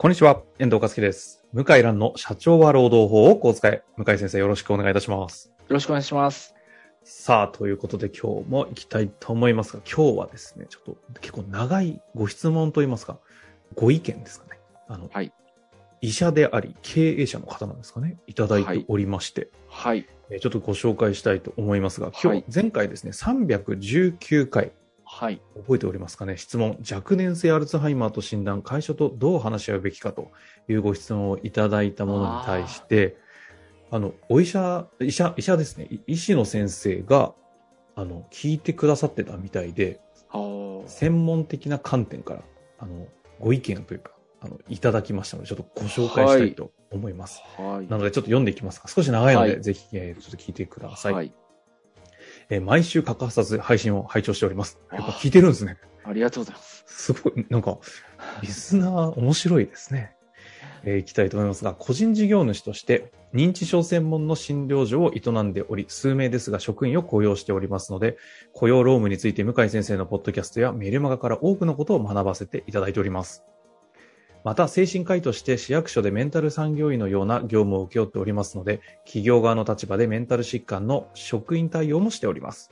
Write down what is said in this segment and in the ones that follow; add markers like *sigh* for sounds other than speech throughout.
こんにちは、遠藤和樹です。向井蘭の社長は労働法をこう使え。向井先生よろしくお願いいたします。よろしくお願いします。さあ、ということで今日も行きたいと思いますが、今日はですね、ちょっと結構長いご質問といいますか、ご意見ですかね。あの、はい医者であり、経営者の方なんですかね。いただいておりまして、はい。えーちょっとご紹介したいと思いますが、今日、はい前回ですね、319回、はい。覚えておりますかね？質問。若年性アルツハイマーと診断、会社とどう話し合うべきかというご質問をいただいたものに対して、あの、お医者、医者、医者ですね。い医師の先生が、あの、聞いてくださってたみたいで、専門的な観点から、あの、ご意見というか、あの、いただきましたので、ちょっとご紹介したいと思います。はい。なので、ちょっと読んでいきますが、少し長いので、はいぜひ、えーちょっと聞いてください。はい。えー毎週欠かさず配信を拝聴しております。やっぱ聞いてるんですね。ありがとうございます。すごい、なんか、*laughs* リスナー面白いですね。えー、いきたいと思いますが、個人事業主として認知症専門の診療所を営んでおり、数名ですが職員を雇用しておりますので、雇用労務について向井先生のポッドキャストやメルマガから多くのことを学ばせていただいております。また、精神科医として市役所でメンタル産業医のような業務を請け負っておりますので、企業側の立場でメンタル疾患の職員対応もしております。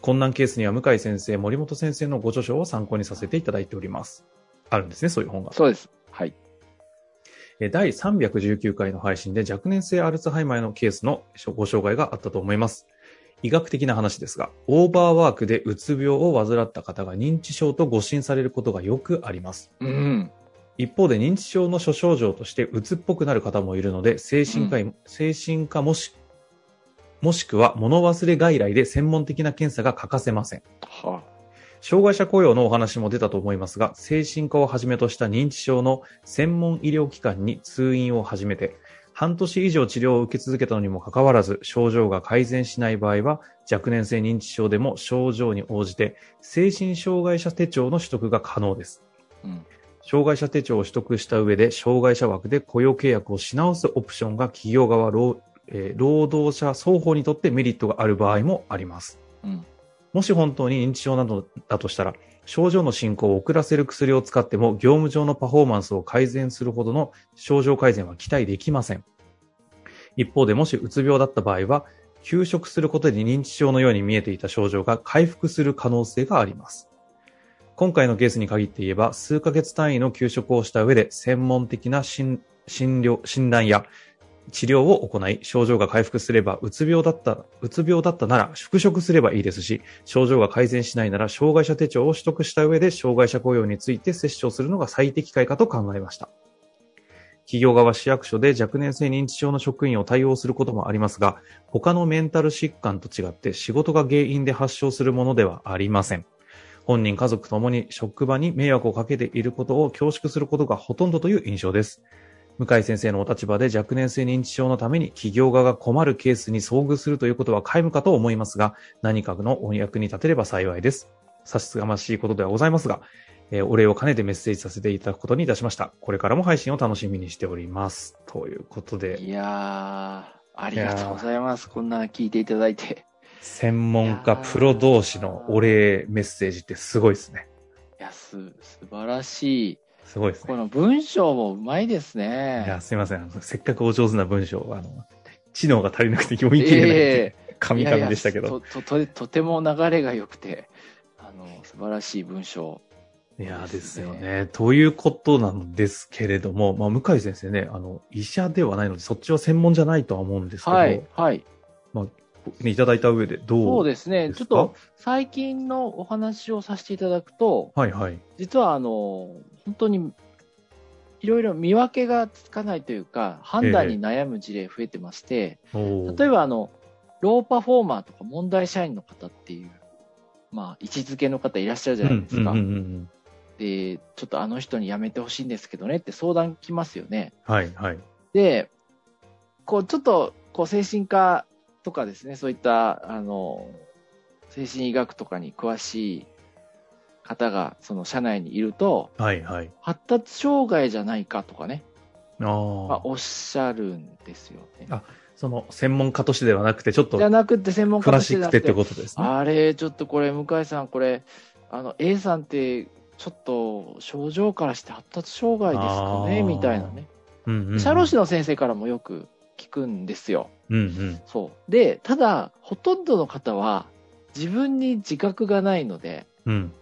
困難ケースには向井先生、森本先生のご著書を参考にさせていただいております。あるんですね、そういう本が。そうです。はい。えー第319回の配信で若年性アルツハイマーのケースのご紹介があったと思います。医学的な話ですが、オーバーワークでうつ病を患った方が認知症と誤診されることがよくあります。うん。一方で認知症の諸症状としてうつっぽくなる方もいるので、精神科医、精神科もし、もしくは物忘れ外来で専門的な検査が欠かせません。は障害者雇用のお話も出たと思いますが、精神科をはじめとした認知症の専門医療機関に通院を始めて、半年以上治療を受け続けたのにもかかわらず、症状が改善しない場合は、若年性認知症でも症状に応じて、精神障害者手帳の取得が可能です。うん。障害者手帳を取得した上で、障害者枠で雇用契約をし直すオプションが企業側労,、えー労働者双方にとってメリットがある場合もあります。うん。もし本当に認知症などだとしたら、症状の進行を遅らせる薬を使っても業務上のパフォーマンスを改善するほどの症状改善は期待できません。一方でもしうつ病だった場合は、休職することで認知症のように見えていた症状が回復する可能性があります。今回のケースに限って言えば、数ヶ月単位の休職をした上で、専門的な診療診断や治療を行い、症状が回復すれば、うつ病だった、うつ病だったなら復職すればいいですし、症状が改善しないなら、障害者手帳を取得した上で、障害者雇用について接種するのが最適解かと考えました。企業側市役所で若年性認知症の職員を対応することもありますが、他のメンタル疾患と違って仕事が原因で発症するものではありません。本人家族ともに職場に迷惑をかけていることを恐縮することがほとんどという印象です。向井先生のお立場で若年性認知症のために企業側が困るケースに遭遇するということは皆無かと思いますが、何かのお役に立てれば幸いです。差しがましいことではございますが、えーお礼を兼ねてメッセージさせていただくことにいたしました。これからも配信を楽しみにしております。ということで、いやー、ありがとうございます。こんな聞いていただいて。専門家プロ同士のお礼メッセージってすごいですね。いや、す、素晴らしい。すごいですね。この文章もうまいですいや、ね。すいません。あのせっかくお上手な文章を、あの、知能が足りなくて読み切れないってえ神々でしたけいやいど。やととととても流れが良くて、あの、素晴らしい文章。いや、ですよね。ということなんですけれども、まあ、向井先生ね、あの、医者ではないので、そっちは専門じゃないとは思うんですけど、はい、はい。ね、いただいた上でどうそうですね。ちょっと最近のお話をさせていただくと、はいはい。実はあの、本当にいろいろ見分けがつかないというか、判断に悩む事例増えてまして、おー例えばあの、ローパフォーマーとか問題社員の方っていうまあ、位置づけの方いらっしゃるじゃないですか。うんうんうんうん。で、ちょっとあの人に辞めてほしいんですけどねって相談来ますよね。はいはい。で、こう、ちょっと、こう、精神科とかですね、そういった、あの、精神医学とかに詳しい方が、その社内にいると、はいはい。発達障害じゃないかとかね、あまあ、あ。おっしゃるんですよね。あその、専門家としてではなくて、ちょっとじゃなくて、専門ク家とラシックってしてだって、ことですね。あれ、ちょっとこれ、向井さん、これ、あの、A さんって、ちょっと症状からして発達障害ですかねみたいなね。うんうんうん。社労士の先生からもよく聞くんですよ。うんうん。そう。で、ただ、ほとんどの方は、自分に自覚がないので、うん。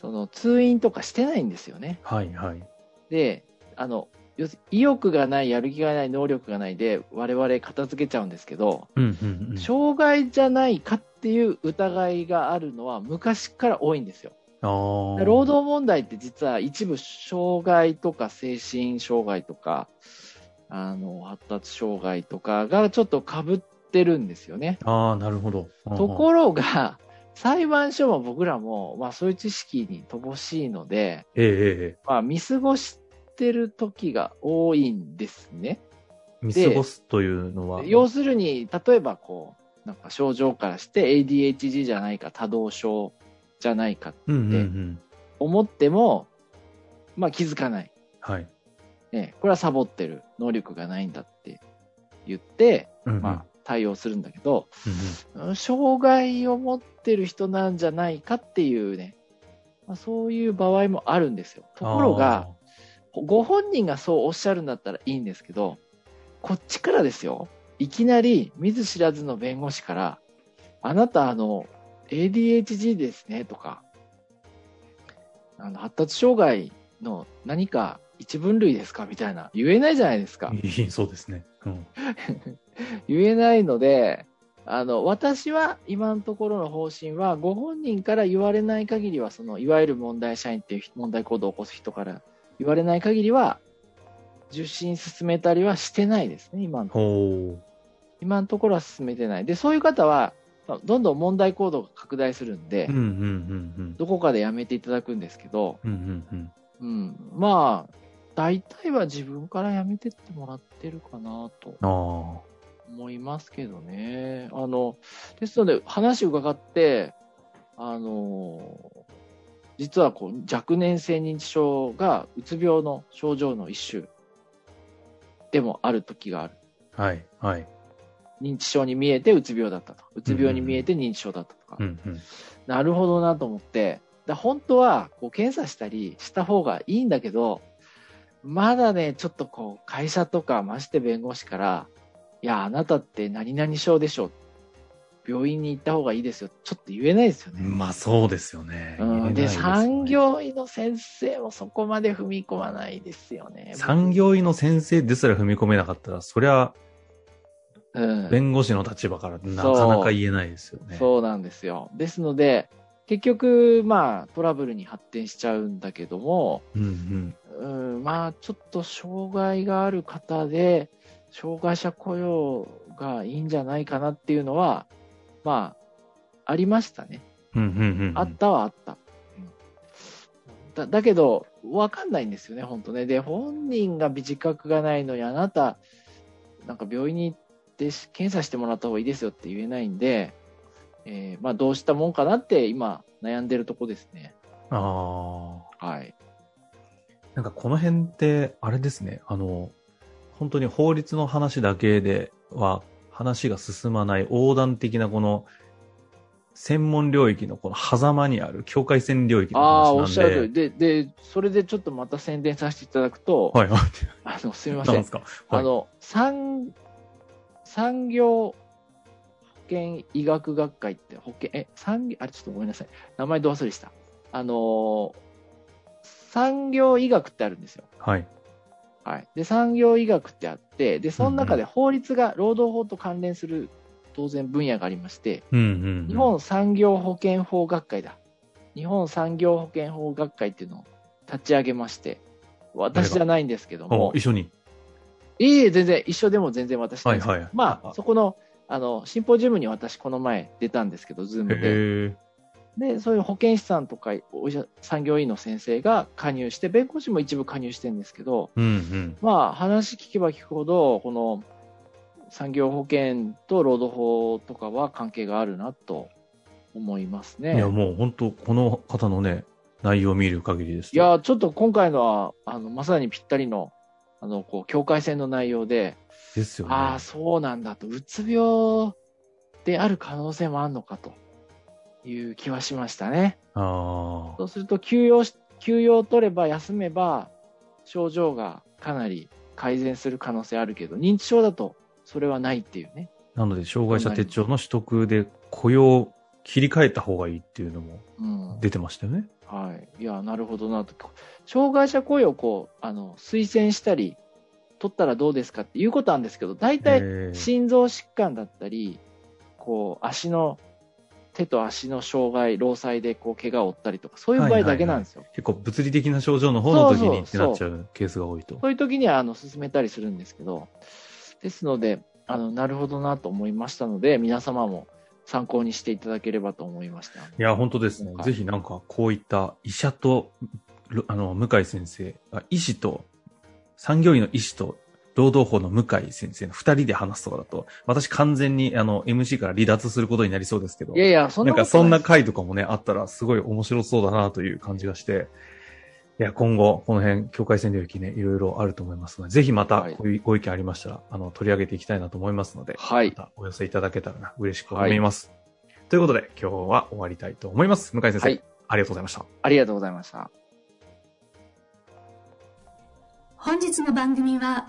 その、通院とかしてないんですよね。はいはい。で、あの、意欲がない、やる気がない、能力がないで、我々片付けちゃうんですけど、うんうんうん。障害じゃないかっていう疑いがあるのは昔から多いんですよ。労働問題って実は一部障害とか精神障害とか、あの、発達障害とかがちょっと被ってるんですよね。ああ、なるほど。ところが、裁判所も僕らも、まあそういう知識に乏しいので、ええええまあ見過ごしてる時が多いんですね。見過ごすというのは。要するに、例えばこう、なんか症状からして ADHD じゃないか、多動症じゃないかうんうんうん。思っても、まあ気づかない。はい。ね、これはサボってる。能力がないんだって言って、うんうんまあ対応するんだけど、うんうん障害を持ってる人なんじゃないかっていうね、まあ、そういう場合もあるんですよ。ところが、、ご本人がそうおっしゃるんだったらいいんですけど、こっちからですよ、いきなり見ず知らずの弁護士から、あなたあの、ADHD ですねとか、あの発達障害の何か一分類ですか？みたいな言えないじゃないですか *laughs* そうですね。うん。*laughs* 言えないので、あの、私は今のところの方針は、ご本人から言われない限りは、その、いわゆる問題社員っていう問題行動を起こす人から言われない限りは、受診進めたりはしてないですね、今の。今のところは進めてない。で、そういう方は、まあどんどん問題行動が拡大するんでうん、うんうんうん。どこかでやめていただくんですけど、うんうんうん。うん、まあ、大体は自分からやめてってもらってるかなと。あ思いますけどね。あの、ですので、話を伺って、あの、実はこう若年性認知症がうつ病の症状の一種でもある時がある。あ。はいはい。認知症に見えてうつ病だったと。うつ病に見えて認知症だったとか。うんうん。なるほどなと思って、だ本当はこう検査したりした方がいいんだけど、まだね、ちょっとこう会社とかまして弁護士から、いや、あなたって何々症でしょ。病院に行った方がいいですよ。ちょっと言えないですよね。まあそうですよね。うん、で、ね産業医の先生もそこまで踏み込まないですよね。産業医の先生ですら踏み込めなかったら、そりゃ、うん、弁護士の立場からなかなか言えないですよね。そうなんですよ。ですので、結局、まあ、トラブルに発展しちゃうんだけども、うんうん。うん、まあ、ちょっと障害がある方で、障害者雇用がいいんじゃないかなっていうのは、まあ、ありましたね。あったはあった。うんだだけど、わかんないんですよね、本当ね。で、本人が自覚がないのに、あなた、なんか病院に行ってし検査してもらった方がいいですよって言えないんで、えーまあ、どうしたもんかなって今、悩んでるとこですね。ああ。はい。なんかこの辺って、あれですね、あの、本当に法律の話だけでは話が進まない横断的なこの、専門領域のこの狭間にある境界線領域のああ、おっ話しゃる通なんで。り。で、で、それでちょっとまた宣伝させていただくと、はい、はい。あの、すみませんなんはいあの、産、産業保険医学学会って保険、え、産業、あれちょっとごめんなさい。名前ど忘れした。あのー産業医学ってあるんですよ。はい。はい。で、産業医学ってあって、で、その中で法律が労働法と関連する当然分野がありまして、うんうんうん。日本産業保険法学会だ。日本産業保険法学会っていうのを立ち上げまして、私じゃないんですけどもお、一緒に。いえいえ、全然、一緒でも全然私なんですはいはいまあ、そこの、あの、シンポジウムに私この前出たんですけど、ズームで。で、そういう保健師さんとかお医者産業医の先生が加入して、弁護士も一部加入してるんですけど、うんうん。まあ話聞けば聞くほど、この産業保険と労働法とかは関係があるなと思いますね。いや、もう本当、この方のね、内容を見る限りですといや、ちょっと今回のは、あの、まさにぴったりの、あの、こう、境界線の内容で、ですよね。ああ、そうなんだと、うつ病である可能性もあるのかという気はしましたね。あそうすると、休養し、休養を取れば、休めば、症状がかなり改善する可能性あるけど、認知症だと、それはないっていうね。あ。なので、障害者手帳の取得で雇用を切り替えた方がいいっていうのもうん。出てましたよね。はい。いや、なるほどなと。障害者雇用をこう、あの、推薦したり、取ったらどうですかっていうことなんですけど、大体、えー心臓疾患だったり、こう、足の、手と足の障害、労災でこう、怪我を負ったりとか、そういう場合だけなんですよ。結構物理的な症状の方の時にってなっちゃうケースが多いと。そういう時には、あの、進めたりするんですけど、ですので、あの、なるほどなと思いましたので、皆様も参考にしていただければと思いました。いや、本当ですね。はいぜひなんか、こういった医者と、ろあの、向井先生、あ医師と、産業医の医師と、労働法の向井先生の二人で話すとかだと、私完全にあの、MC から離脱することになりそうですけど、いやいや、そんななんかそんな回とかもね、あったらすごい面白そうだなという感じがして、いや、今後、この辺、境界線領域ね、いろいろあると思いますので、ぜひまた、はいこういうご意見ありましたら、あの、取り上げていきたいなと思いますので、はいまたお寄せいただけたらな、嬉しく思います。ということで、今日は終わりたいと思います。向井先生、はいありがとうございました。ありがとうございました。本日の番組は